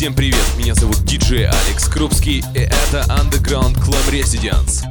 Всем привет, меня зовут диджей Алекс Крупский, и это Underground Club Residence.